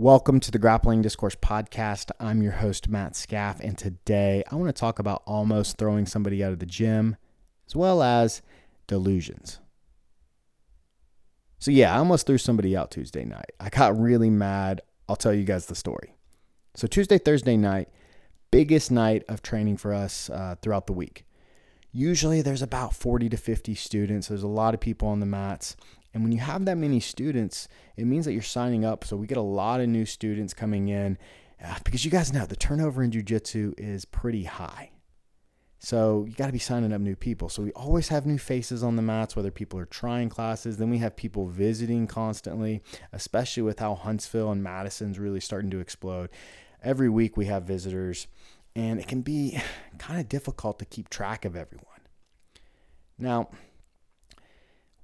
Welcome to the Grappling Discourse Podcast. I'm your host, Matt Scaff, and today I want to talk about almost throwing somebody out of the gym as well as delusions. So, yeah, I almost threw somebody out Tuesday night. I got really mad. I'll tell you guys the story. So, Tuesday, Thursday night, biggest night of training for us uh, throughout the week. Usually there's about 40 to 50 students. There's a lot of people on the mats. And when you have that many students, it means that you're signing up. So we get a lot of new students coming in uh, because you guys know the turnover in jujitsu is pretty high. So you got to be signing up new people. So we always have new faces on the mats, whether people are trying classes. Then we have people visiting constantly, especially with how Huntsville and Madison's really starting to explode. Every week we have visitors, and it can be kind of difficult to keep track of everyone. Now,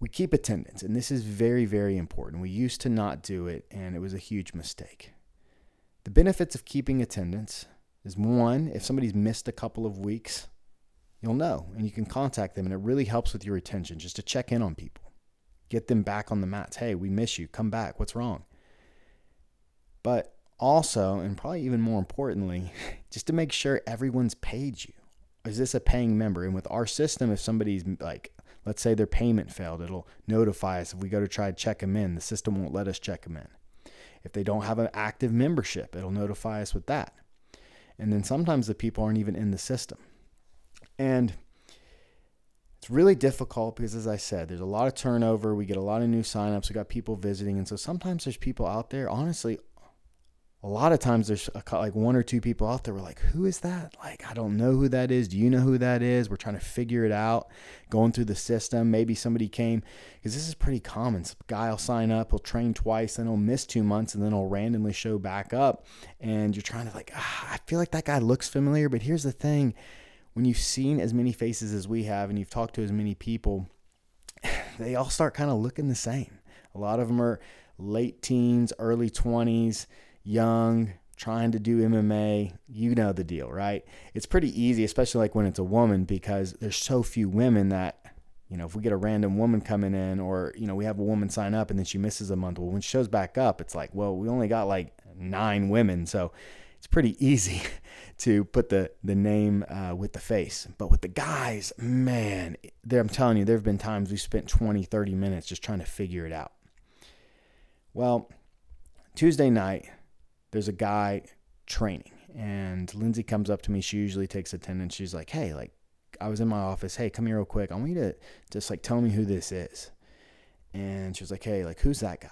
we keep attendance, and this is very, very important. We used to not do it, and it was a huge mistake. The benefits of keeping attendance is one, if somebody's missed a couple of weeks, you'll know and you can contact them, and it really helps with your retention just to check in on people, get them back on the mats. Hey, we miss you. Come back. What's wrong? But also, and probably even more importantly, just to make sure everyone's paid you. Is this a paying member? And with our system, if somebody's like Let's say their payment failed, it'll notify us if we go to try to check them in. The system won't let us check them in. If they don't have an active membership, it'll notify us with that. And then sometimes the people aren't even in the system. And it's really difficult because, as I said, there's a lot of turnover. We get a lot of new signups. We got people visiting. And so sometimes there's people out there, honestly, a lot of times there's like one or two people out there. We're like, who is that? Like, I don't know who that is. Do you know who that is? We're trying to figure it out, going through the system. Maybe somebody came because this is pretty common. Some guy will sign up, he'll train twice, then he'll miss two months, and then he'll randomly show back up. And you're trying to like, ah, I feel like that guy looks familiar. But here's the thing: when you've seen as many faces as we have, and you've talked to as many people, they all start kind of looking the same. A lot of them are late teens, early 20s young, trying to do MMA, you know the deal, right? It's pretty easy, especially like when it's a woman, because there's so few women that, you know, if we get a random woman coming in or, you know, we have a woman sign up and then she misses a month, well, when she shows back up, it's like, well, we only got like nine women. So it's pretty easy to put the, the name uh, with the face. But with the guys, man, I'm telling you, there have been times we spent 20, 30 minutes just trying to figure it out. Well, Tuesday night, there's a guy training and Lindsay comes up to me. She usually takes attendance. She's like, Hey, like I was in my office. Hey, come here real quick. I want you to just like tell me who this is. And she was like, Hey, like who's that guy?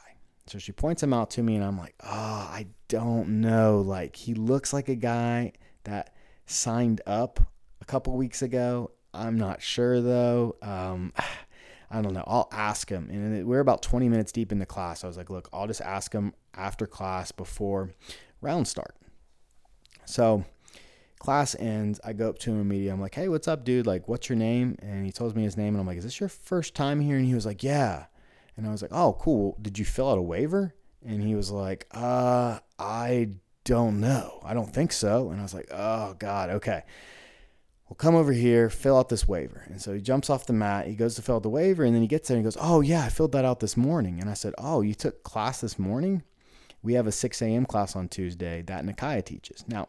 So she points him out to me and I'm like, Oh, I don't know. Like he looks like a guy that signed up a couple weeks ago. I'm not sure though. Um, I don't know. I'll ask him. And we're about 20 minutes deep into class. I was like, look, I'll just ask him after class before round start. So class ends. I go up to him immediately. I'm like, hey, what's up, dude? Like, what's your name? And he tells me his name. And I'm like, is this your first time here? And he was like, yeah. And I was like, oh, cool. Did you fill out a waiver? And he was like, uh, I don't know. I don't think so. And I was like, oh, God, okay well, come over here, fill out this waiver. And so he jumps off the mat, he goes to fill out the waiver, and then he gets there and he goes, Oh, yeah, I filled that out this morning. And I said, Oh, you took class this morning? We have a 6 a.m. class on Tuesday that Nakaya teaches. Now,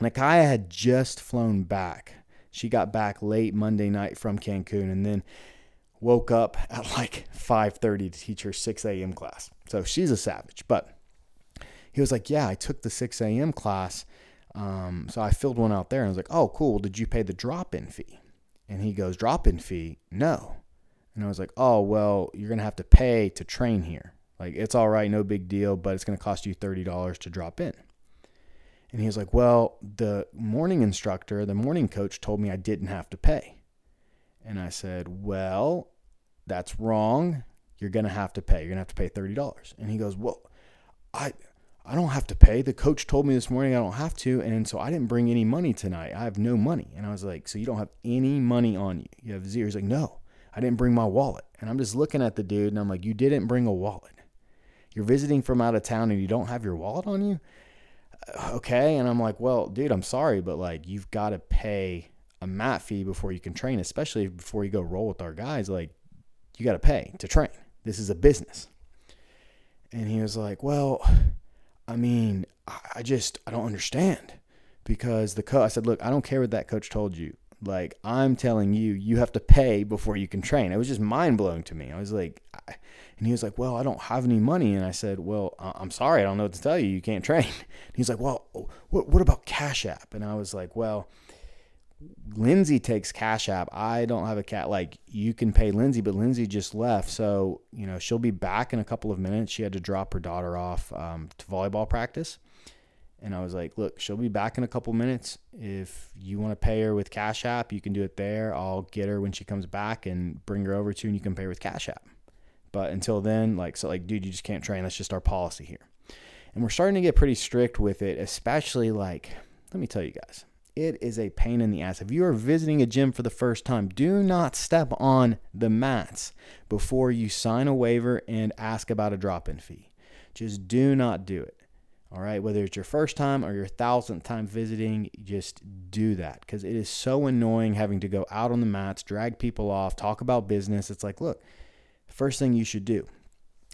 Nakaya had just flown back. She got back late Monday night from Cancun and then woke up at like 5:30 to teach her 6 a.m. class. So she's a savage. But he was like, "Yeah, I took the 6 a.m. class um, so I filled one out there and I was like, oh, cool. Did you pay the drop in fee? And he goes, drop in fee? No. And I was like, oh, well, you're going to have to pay to train here. Like, it's all right, no big deal, but it's going to cost you $30 to drop in. And he was like, well, the morning instructor, the morning coach told me I didn't have to pay. And I said, well, that's wrong. You're going to have to pay. You're going to have to pay $30. And he goes, well, I, I don't have to pay. The coach told me this morning I don't have to. And so I didn't bring any money tonight. I have no money. And I was like, So you don't have any money on you? You have zero. He's like, No, I didn't bring my wallet. And I'm just looking at the dude and I'm like, You didn't bring a wallet. You're visiting from out of town and you don't have your wallet on you? Uh, okay. And I'm like, Well, dude, I'm sorry, but like, you've got to pay a mat fee before you can train, especially before you go roll with our guys. Like, you got to pay to train. This is a business. And he was like, Well, I mean, I just I don't understand because the coach. I said, look, I don't care what that coach told you. Like I'm telling you, you have to pay before you can train. It was just mind blowing to me. I was like, and he was like, well, I don't have any money. And I said, well, I'm sorry, I don't know what to tell you. You can't train. he's like, well, what what about Cash App? And I was like, well. Lindsay takes Cash App. I don't have a cat. Like you can pay Lindsay, but Lindsay just left, so you know she'll be back in a couple of minutes. She had to drop her daughter off um, to volleyball practice, and I was like, "Look, she'll be back in a couple of minutes. If you want to pay her with Cash App, you can do it there. I'll get her when she comes back and bring her over to, and you can pay her with Cash App. But until then, like, so, like, dude, you just can't train. That's just our policy here, and we're starting to get pretty strict with it, especially like, let me tell you guys." It is a pain in the ass. If you are visiting a gym for the first time, do not step on the mats before you sign a waiver and ask about a drop in fee. Just do not do it. All right, whether it's your first time or your thousandth time visiting, just do that because it is so annoying having to go out on the mats, drag people off, talk about business. It's like, look, first thing you should do.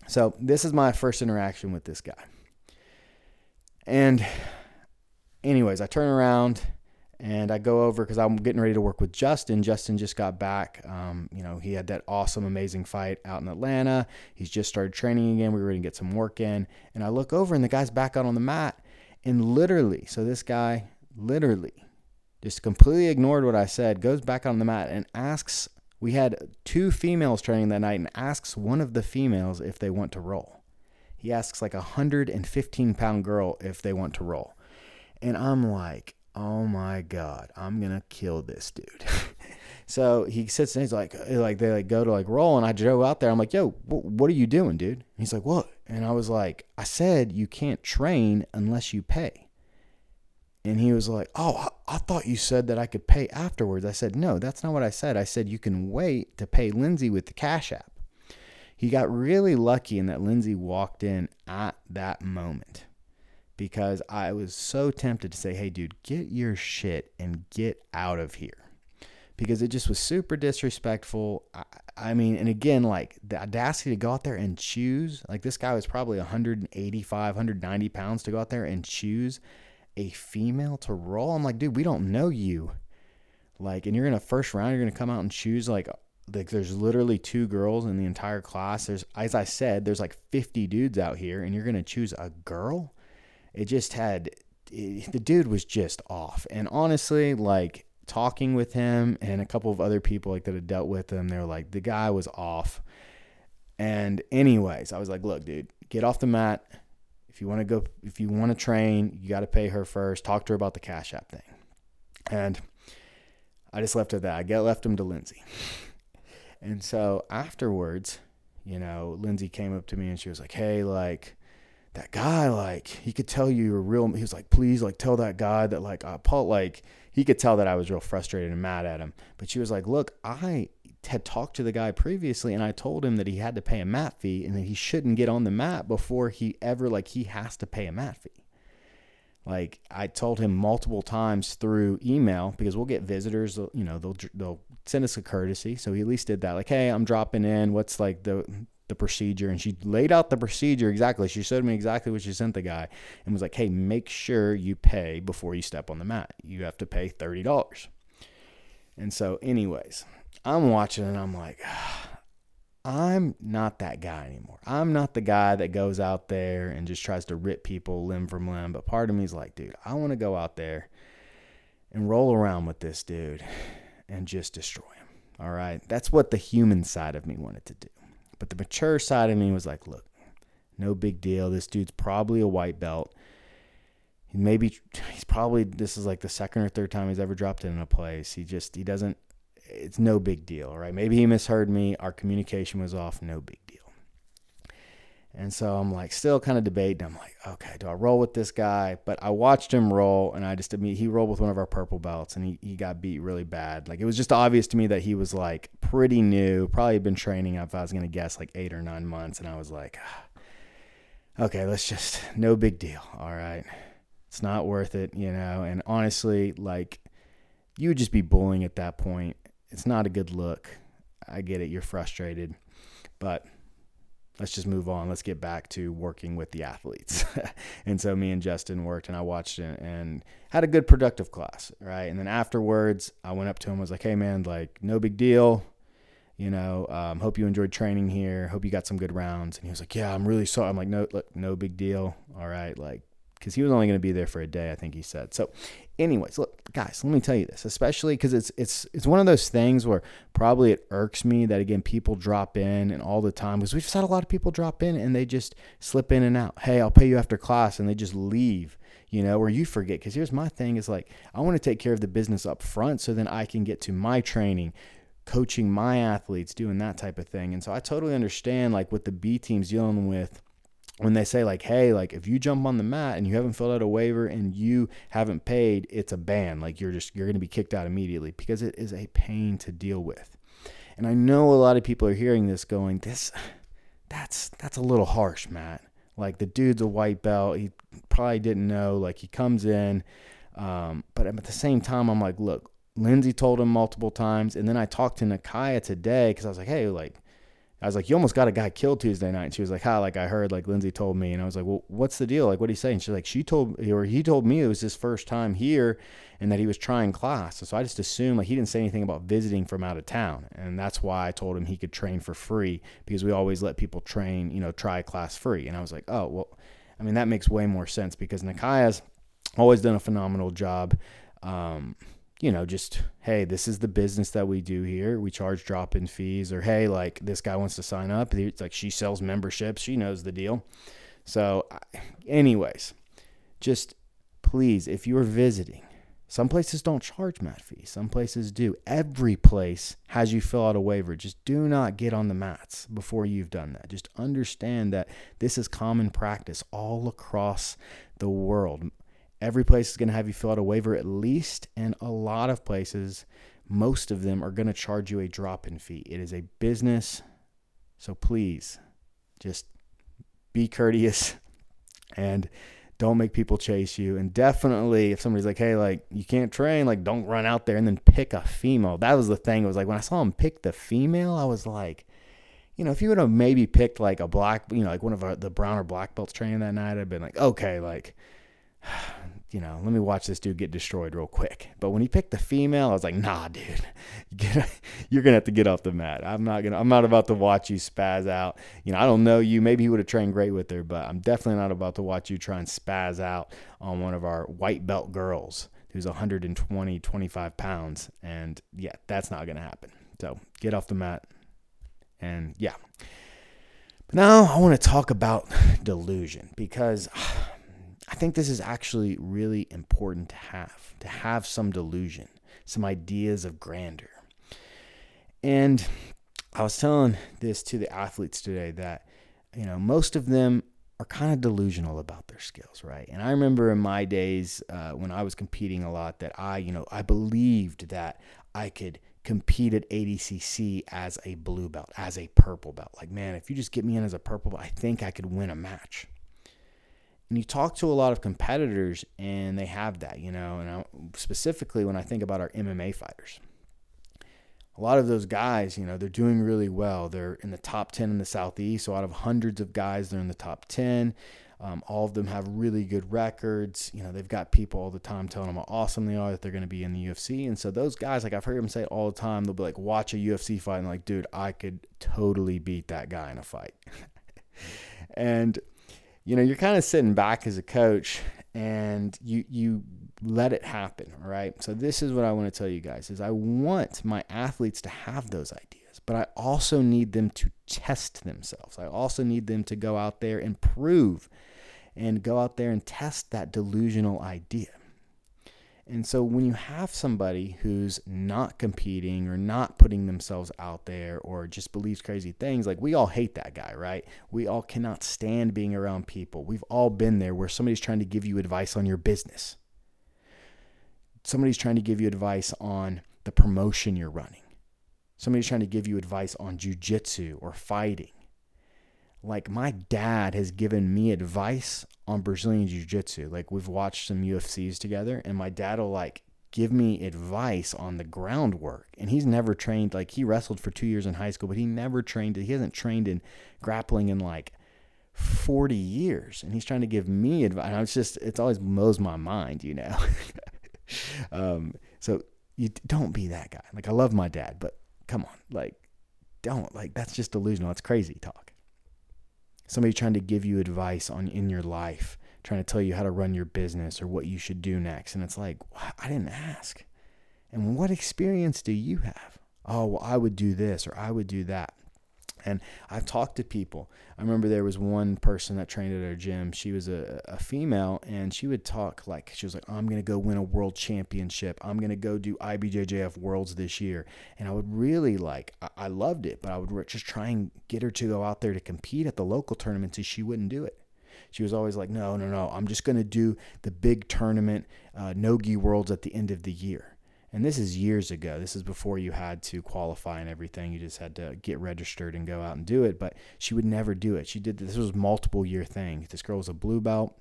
So, this is my first interaction with this guy. And, anyways, I turn around and I go over because I'm getting ready to work with Justin. Justin just got back. Um, you know, he had that awesome, amazing fight out in Atlanta. He's just started training again. We were going to get some work in. And I look over and the guy's back out on the mat. And literally, so this guy literally just completely ignored what I said, goes back on the mat and asks. We had two females training that night and asks one of the females if they want to roll. He asks like a 115 pound girl if they want to roll. And I'm like, oh my god, I'm gonna kill this dude. so he sits and he's like, uh, like they like go to like roll, and I drove out there. I'm like, yo, what are you doing, dude? He's like, what? And I was like, I said you can't train unless you pay. And he was like, oh, I thought you said that I could pay afterwards. I said, no, that's not what I said. I said you can wait to pay Lindsay with the Cash App. He got really lucky in that Lindsay walked in at that moment because I was so tempted to say, hey, dude, get your shit and get out of here. Because it just was super disrespectful. I, I, mean, and again, like the audacity to go out there and choose, like this guy was probably 185, 190 pounds to go out there and choose a female to roll. I'm like, dude, we don't know you. Like, and you're in a first round, you're going to come out and choose like like there's literally two girls in the entire class. There's as I said, there's like 50 dudes out here and you're going to choose a girl? It just had it, the dude was just off. And honestly, like talking with him and a couple of other people like that had dealt with him, they're like the guy was off. And anyways, I was like, look, dude, get off the mat. If you want to go, if you want to train, you got to pay her first. Talk to her about the Cash App thing. And I just left it at that. I get left him to Lindsay. And so afterwards, you know, Lindsay came up to me and she was like, "Hey, like, that guy, like, he could tell you were real. He was like, please, like, tell that guy that, like, I, Paul, like, he could tell that I was real frustrated and mad at him. But she was like, look, I had talked to the guy previously and I told him that he had to pay a mat fee and that he shouldn't get on the mat before he ever, like, he has to pay a mat fee. Like I told him multiple times through email because we'll get visitors, you know, they'll they'll send us a courtesy. So he at least did that. Like, hey, I'm dropping in. What's like the the procedure and she laid out the procedure exactly. She showed me exactly what she sent the guy and was like, hey, make sure you pay before you step on the mat. You have to pay $30. And so, anyways, I'm watching and I'm like, ah, I'm not that guy anymore. I'm not the guy that goes out there and just tries to rip people limb from limb. But part of me is like, dude, I want to go out there and roll around with this dude and just destroy him. All right. That's what the human side of me wanted to do. But the mature side of me was like, look, no big deal. This dude's probably a white belt. Maybe he's probably this is like the second or third time he's ever dropped in a place. He just he doesn't. It's no big deal, right? Maybe he misheard me. Our communication was off. No big. And so I'm like, still kind of debating. I'm like, okay, do I roll with this guy? But I watched him roll, and I just mean he rolled with one of our purple belts, and he, he got beat really bad. Like it was just obvious to me that he was like pretty new, probably been training. If I was gonna guess, like eight or nine months, and I was like, ah, okay, let's just no big deal. All right, it's not worth it, you know. And honestly, like you would just be bullying at that point. It's not a good look. I get it. You're frustrated, but let's just move on. Let's get back to working with the athletes. and so me and Justin worked and I watched it and had a good productive class, right? And then afterwards, I went up to him was like, "Hey man, like no big deal. You know, um, hope you enjoyed training here. Hope you got some good rounds." And he was like, "Yeah, I'm really sorry." I'm like, "No, look, no big deal. All right, like because he was only going to be there for a day, I think he said. So, anyways, look, guys, let me tell you this, especially because it's it's it's one of those things where probably it irks me that again people drop in and all the time because we've just had a lot of people drop in and they just slip in and out. Hey, I'll pay you after class, and they just leave. You know, or you forget. Because here's my thing: is like I want to take care of the business up front, so then I can get to my training coaching my athletes doing that type of thing and so i totally understand like what the b team's dealing with when they say like hey like if you jump on the mat and you haven't filled out a waiver and you haven't paid it's a ban. Like you're just you're going to be kicked out immediately because it is a pain to deal with. And i know a lot of people are hearing this going this that's that's a little harsh matt. Like the dude's a white belt. He probably didn't know. Like he comes in um, but at the same time i'm like look lindsay told him multiple times and then i talked to nakaya today because i was like hey like I was like, you almost got a guy killed Tuesday night. And she was like, how? Like I heard, like Lindsay told me. And I was like, well, what's the deal? Like, what are you saying? She's like, she told, or he told me it was his first time here and that he was trying class. So I just assumed like he didn't say anything about visiting from out of town. And that's why I told him he could train for free because we always let people train, you know, try class free. And I was like, oh, well, I mean, that makes way more sense because Nakaya's always done a phenomenal job. Um, you know, just, hey, this is the business that we do here. We charge drop in fees, or hey, like this guy wants to sign up. It's like she sells memberships, she knows the deal. So, anyways, just please, if you're visiting, some places don't charge mat fees, some places do. Every place has you fill out a waiver. Just do not get on the mats before you've done that. Just understand that this is common practice all across the world. Every place is going to have you fill out a waiver at least, and a lot of places, most of them are going to charge you a drop in fee. It is a business, so please just be courteous and don't make people chase you. And definitely, if somebody's like, hey, like, you can't train, like, don't run out there and then pick a female. That was the thing. It was like, when I saw him pick the female, I was like, you know, if you would have maybe picked like a black, you know, like one of our, the brown or black belts training that night, I'd been like, okay, like, you know, let me watch this dude get destroyed real quick. But when he picked the female, I was like, nah, dude, you're gonna have to get off the mat. I'm not gonna, I'm not about to watch you spaz out. You know, I don't know you. Maybe he would have trained great with her, but I'm definitely not about to watch you try and spaz out on one of our white belt girls who's 120, 25 pounds. And yeah, that's not gonna happen. So get off the mat. And yeah. But now I want to talk about delusion because I think this is actually really important to have, to have some delusion, some ideas of grandeur. And I was telling this to the athletes today that, you know, most of them are kind of delusional about their skills, right? And I remember in my days uh, when I was competing a lot that I, you know, I believed that I could compete at ADCC as a blue belt, as a purple belt. Like, man, if you just get me in as a purple belt, I think I could win a match. And you talk to a lot of competitors, and they have that, you know. And I, specifically, when I think about our MMA fighters, a lot of those guys, you know, they're doing really well. They're in the top 10 in the Southeast. So out of hundreds of guys, they're in the top 10. Um, all of them have really good records. You know, they've got people all the time telling them how awesome they are, that they're going to be in the UFC. And so those guys, like I've heard them say it all the time, they'll be like, watch a UFC fight and like, dude, I could totally beat that guy in a fight. and you know, you're kind of sitting back as a coach and you you let it happen, right? So this is what I want to tell you guys is I want my athletes to have those ideas, but I also need them to test themselves. I also need them to go out there and prove and go out there and test that delusional idea. And so when you have somebody who's not competing or not putting themselves out there or just believes crazy things, like we all hate that guy, right? We all cannot stand being around people. We've all been there where somebody's trying to give you advice on your business. Somebody's trying to give you advice on the promotion you're running. Somebody's trying to give you advice on jujitsu or fighting like my dad has given me advice on Brazilian Jiu Jitsu. Like we've watched some UFCs together, and my dad will like give me advice on the groundwork. And he's never trained, like, he wrestled for two years in high school, but he never trained, he hasn't trained in grappling in like 40 years. And he's trying to give me advice. And it's just, it's always blows my mind, you know? um, so you don't be that guy. Like, I love my dad, but come on, like, don't. Like, that's just delusional. It's crazy talk. Somebody trying to give you advice on in your life trying to tell you how to run your business or what you should do next. And it's like, I didn't ask. And what experience do you have? Oh, well, I would do this or I would do that. And I've talked to people. I remember there was one person that trained at our gym. She was a, a female and she would talk like, she was like, I'm going to go win a world championship. I'm going to go do IBJJF worlds this year. And I would really like, I, loved it, but I would just try and get her to go out there to compete at the local tournaments and she wouldn't do it she was always like, no, no, no, I'm just going to do the big tournament, uh, Nogi Worlds at the end of the year. And this is years ago. This is before you had to qualify and everything. You just had to get registered and go out and do it. But she would never do it. She did this was multiple year thing. This girl was a blue belt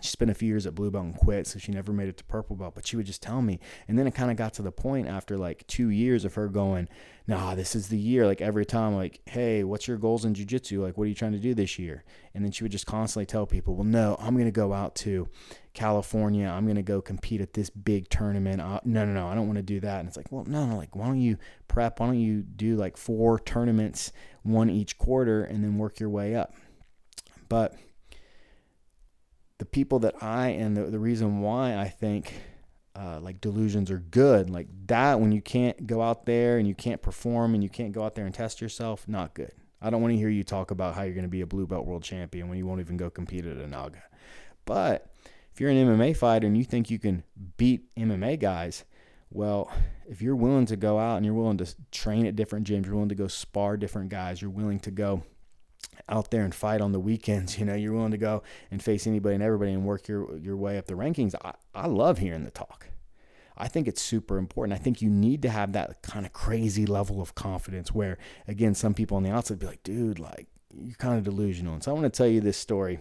she spent a few years at blue belt and quit so she never made it to purple belt but she would just tell me. And then it kind of got to the point after like two years of her going nah this is the year like every time like hey what's your goals in jiu-jitsu? Like what are you trying to do this year? And then she would just constantly tell people well no i'm going to go out to california. I'm going to go compete at this big tournament. Uh, no no no i don't want to do that. And it's like well no no like why don't you prep? Why don't you do like four tournaments one each quarter and then work your way up? But the people that I and the, the reason why I think uh, like delusions are good, like that when you can't go out there and you can't perform and you can't go out there and test yourself, not good. I don't want to hear you talk about how you're going to be a blue belt world champion when you won't even go compete at a Naga. But if you're an MMA fighter and you think you can beat MMA guys, well, if you're willing to go out and you're willing to train at different gyms, you're willing to go spar different guys, you're willing to go out there and fight on the weekends. You know, you're willing to go and face anybody and everybody and work your your way up the rankings. I, I love hearing the talk. I think it's super important. I think you need to have that kind of crazy level of confidence where, again, some people on the outside be like, dude, like, you're kind of delusional. And so I want to tell you this story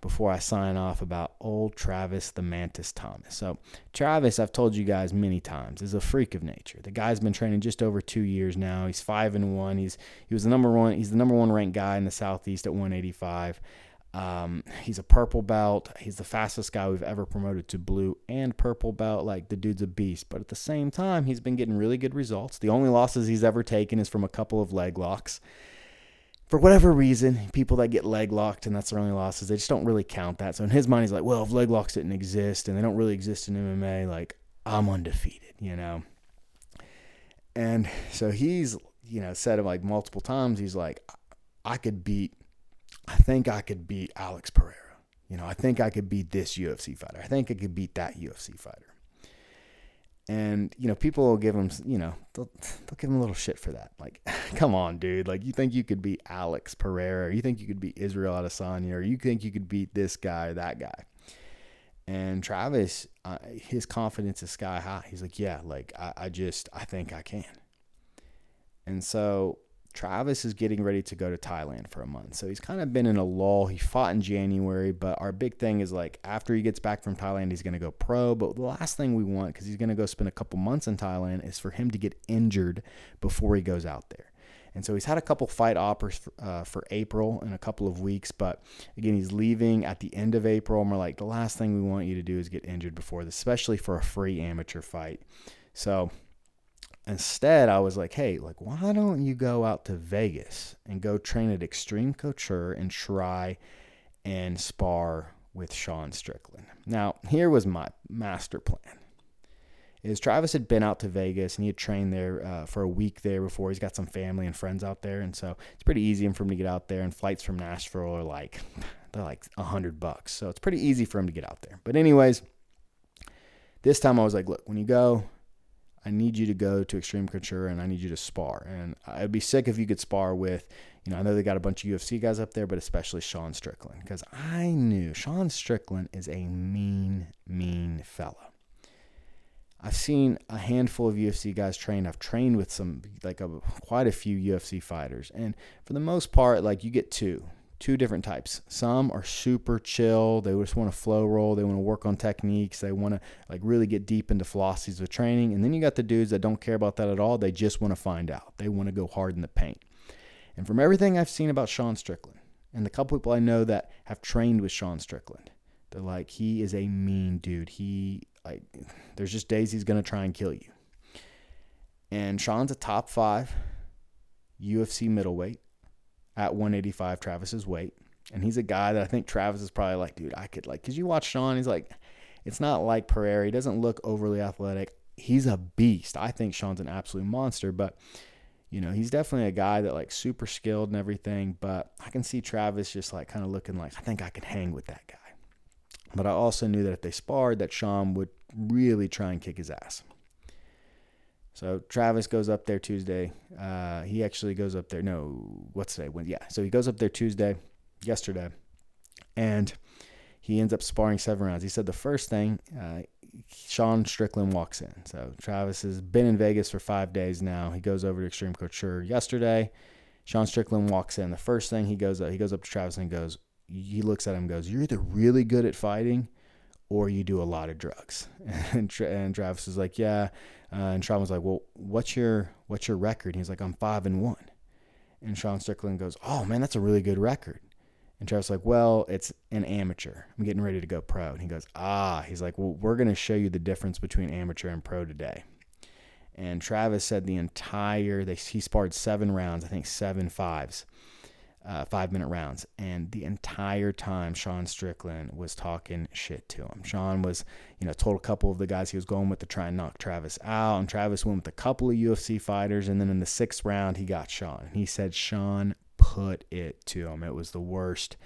before I sign off about old Travis the Mantis Thomas. So, Travis, I've told you guys many times, is a freak of nature. The guy's been training just over two years now. He's five and one. He's he was the number one. He's the number one ranked guy in the Southeast at 185. Um, he's a purple belt. He's the fastest guy we've ever promoted to blue and purple belt. Like the dude's a beast. But at the same time, he's been getting really good results. The only losses he's ever taken is from a couple of leg locks for whatever reason, people that get leg locked and that's their only losses, they just don't really count that. So in his mind, he's like, well, if leg locks didn't exist and they don't really exist in MMA, like I'm undefeated, you know? And so he's, you know, said it like multiple times. He's like, I could beat, I think I could beat Alex Pereira. You know, I think I could beat this UFC fighter. I think I could beat that UFC fighter. And you know, people will give him, you know, they'll, they'll give him a little shit for that. Like, come on, dude. Like, you think you could beat Alex Pereira? Or you think you could beat Israel Adesanya? Or you think you could beat this guy or that guy? And Travis, uh, his confidence is sky high. He's like, yeah, like I, I just, I think I can. And so Travis is getting ready to go to Thailand for a month. So he's kind of been in a lull. He fought in January, but our big thing is like after he gets back from Thailand, he's going to go pro. But the last thing we want, because he's going to go spend a couple months in Thailand, is for him to get injured before he goes out there. And so he's had a couple fight offers for, uh, for April in a couple of weeks. But again, he's leaving at the end of April. And we're like, the last thing we want you to do is get injured before this, especially for a free amateur fight. So Instead, I was like, hey, like, why don't you go out to Vegas and go train at Extreme Couture and try and spar with Sean Strickland? Now, here was my master plan. Is Travis had been out to Vegas and he had trained there uh, for a week there before. He's got some family and friends out there, and so it's pretty easy for him to get out there. And flights from Nashville are like they're like a hundred bucks, so it's pretty easy for him to get out there. But anyways, this time I was like, look, when you go, I need you to go to Extreme Couture and I need you to spar. And I'd be sick if you could spar with, you know, I know they got a bunch of UFC guys up there, but especially Sean Strickland. Because I knew Sean Strickland is a mean, mean fella. I've seen a handful of UFC guys train. I've trained with some, like a, quite a few UFC fighters. And for the most part, like you get two, two different types. Some are super chill. They just want to flow roll. They want to work on techniques. They want to like really get deep into philosophies of training. And then you got the dudes that don't care about that at all. They just want to find out. They want to go hard in the paint. And from everything I've seen about Sean Strickland and the couple people I know that have trained with Sean Strickland, they're like, he is a mean dude. He like there's just days he's gonna try and kill you. And Sean's a top five UFC middleweight at 185 Travis's weight. And he's a guy that I think Travis is probably like, dude, I could like, because you watch Sean, he's like, it's not like Pereira. He doesn't look overly athletic. He's a beast. I think Sean's an absolute monster, but you know, he's definitely a guy that like super skilled and everything. But I can see Travis just like kind of looking like, I think I can hang with that guy. But I also knew that if they sparred, that Sean would really try and kick his ass. So Travis goes up there Tuesday. Uh, he actually goes up there. No, what's today? When, yeah. So he goes up there Tuesday, yesterday, and he ends up sparring seven rounds. He said the first thing, uh, Sean Strickland walks in. So Travis has been in Vegas for five days now. He goes over to Extreme Couture yesterday. Sean Strickland walks in. The first thing he goes up, he goes up to Travis and goes, he looks at him and goes, You're either really good at fighting or you do a lot of drugs. And, and Travis is like, Yeah. Uh, and Sean was like, Well, what's your what's your record? And he's like, I'm five and one. And Sean Strickland goes, Oh man, that's a really good record. And Travis like, Well, it's an amateur. I'm getting ready to go pro. And he goes, Ah, he's like, Well, we're gonna show you the difference between amateur and pro today. And Travis said the entire they he sparred seven rounds, I think seven fives uh, five minute rounds. And the entire time, Sean Strickland was talking shit to him. Sean was, you know, told a couple of the guys he was going with to try and knock Travis out. And Travis went with a couple of UFC fighters. And then in the sixth round, he got Sean. And he said Sean put it to him. It was the worst,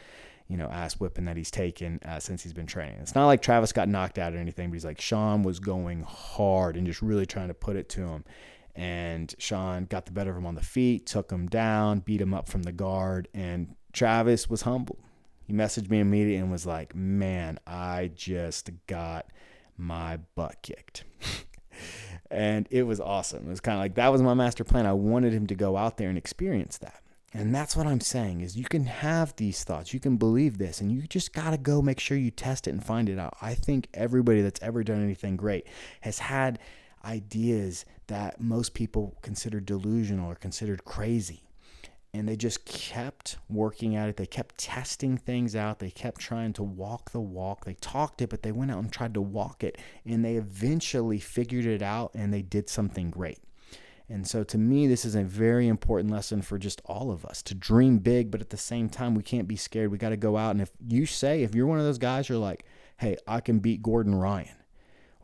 you know, ass whipping that he's taken uh, since he's been training. It's not like Travis got knocked out or anything, but he's like, Sean was going hard and just really trying to put it to him and Sean got the better of him on the feet, took him down, beat him up from the guard, and Travis was humbled. He messaged me immediately and was like, "Man, I just got my butt kicked." and it was awesome. It was kind of like that was my master plan. I wanted him to go out there and experience that. And that's what I'm saying is you can have these thoughts, you can believe this, and you just got to go make sure you test it and find it out. I think everybody that's ever done anything great has had ideas that most people consider delusional or considered crazy. And they just kept working at it. They kept testing things out. They kept trying to walk the walk. They talked it, but they went out and tried to walk it. And they eventually figured it out and they did something great. And so to me, this is a very important lesson for just all of us to dream big, but at the same time, we can't be scared. We got to go out. And if you say, if you're one of those guys, you're like, hey, I can beat Gordon Ryan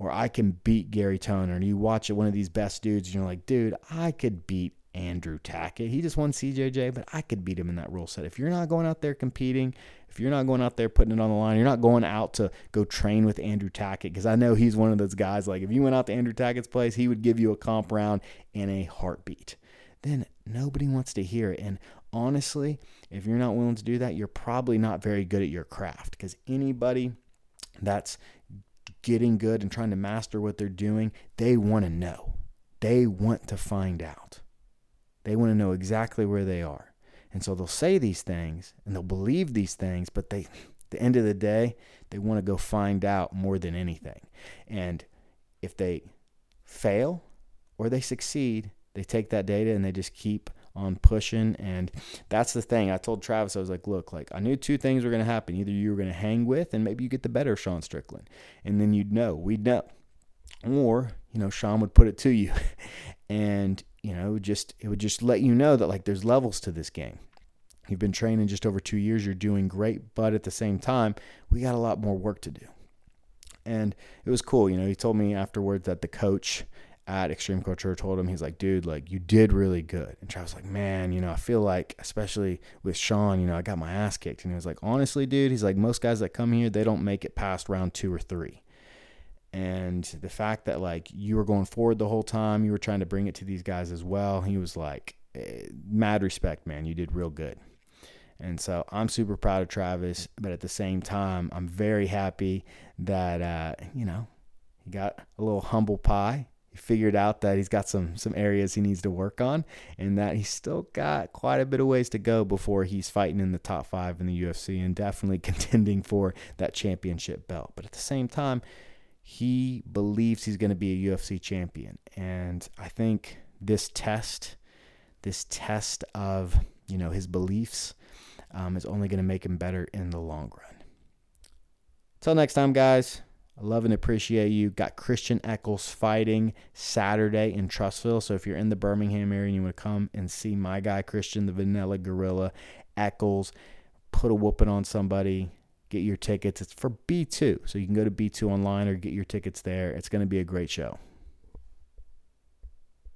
or I can beat Gary Tonon. And you watch one of these best dudes, and you're like, dude, I could beat Andrew Tackett. He just won CJJ, but I could beat him in that rule set. If you're not going out there competing, if you're not going out there putting it on the line, you're not going out to go train with Andrew Tackett because I know he's one of those guys. Like if you went out to Andrew Tackett's place, he would give you a comp round in a heartbeat. Then nobody wants to hear it. And honestly, if you're not willing to do that, you're probably not very good at your craft because anybody that's getting good and trying to master what they're doing, they want to know. They want to find out. They want to know exactly where they are. And so they'll say these things and they'll believe these things, but they the end of the day, they want to go find out more than anything. And if they fail or they succeed, they take that data and they just keep on pushing. And that's the thing. I told Travis, I was like, look, like I knew two things were going to happen. Either you were going to hang with, and maybe you get the better Sean Strickland, and then you'd know, we'd know. Or, you know, Sean would put it to you. and, you know, just it would just let you know that like there's levels to this game. You've been training just over two years, you're doing great, but at the same time, we got a lot more work to do. And it was cool. You know, he told me afterwards that the coach at Extreme Couture told him, he's like, dude, like you did really good. And Travis was like, man, you know, I feel like, especially with Sean, you know, I got my ass kicked. And he was like, honestly, dude, he's like, most guys that come here, they don't make it past round two or three. And the fact that like you were going forward the whole time, you were trying to bring it to these guys as well. He was like, eh, mad respect, man. You did real good. And so I'm super proud of Travis, but at the same time, I'm very happy that uh, you know he got a little humble pie he figured out that he's got some some areas he needs to work on, and that he's still got quite a bit of ways to go before he's fighting in the top five in the UFC and definitely contending for that championship belt. But at the same time, he believes he's going to be a UFC champion, and I think this test, this test of you know his beliefs, um, is only going to make him better in the long run. Till next time, guys. I love and appreciate you. Got Christian Eccles fighting Saturday in Trussville. So if you're in the Birmingham area and you want to come and see my guy Christian, the Vanilla Gorilla, Eccles, put a whooping on somebody, get your tickets. It's for B2. So you can go to B2 online or get your tickets there. It's going to be a great show.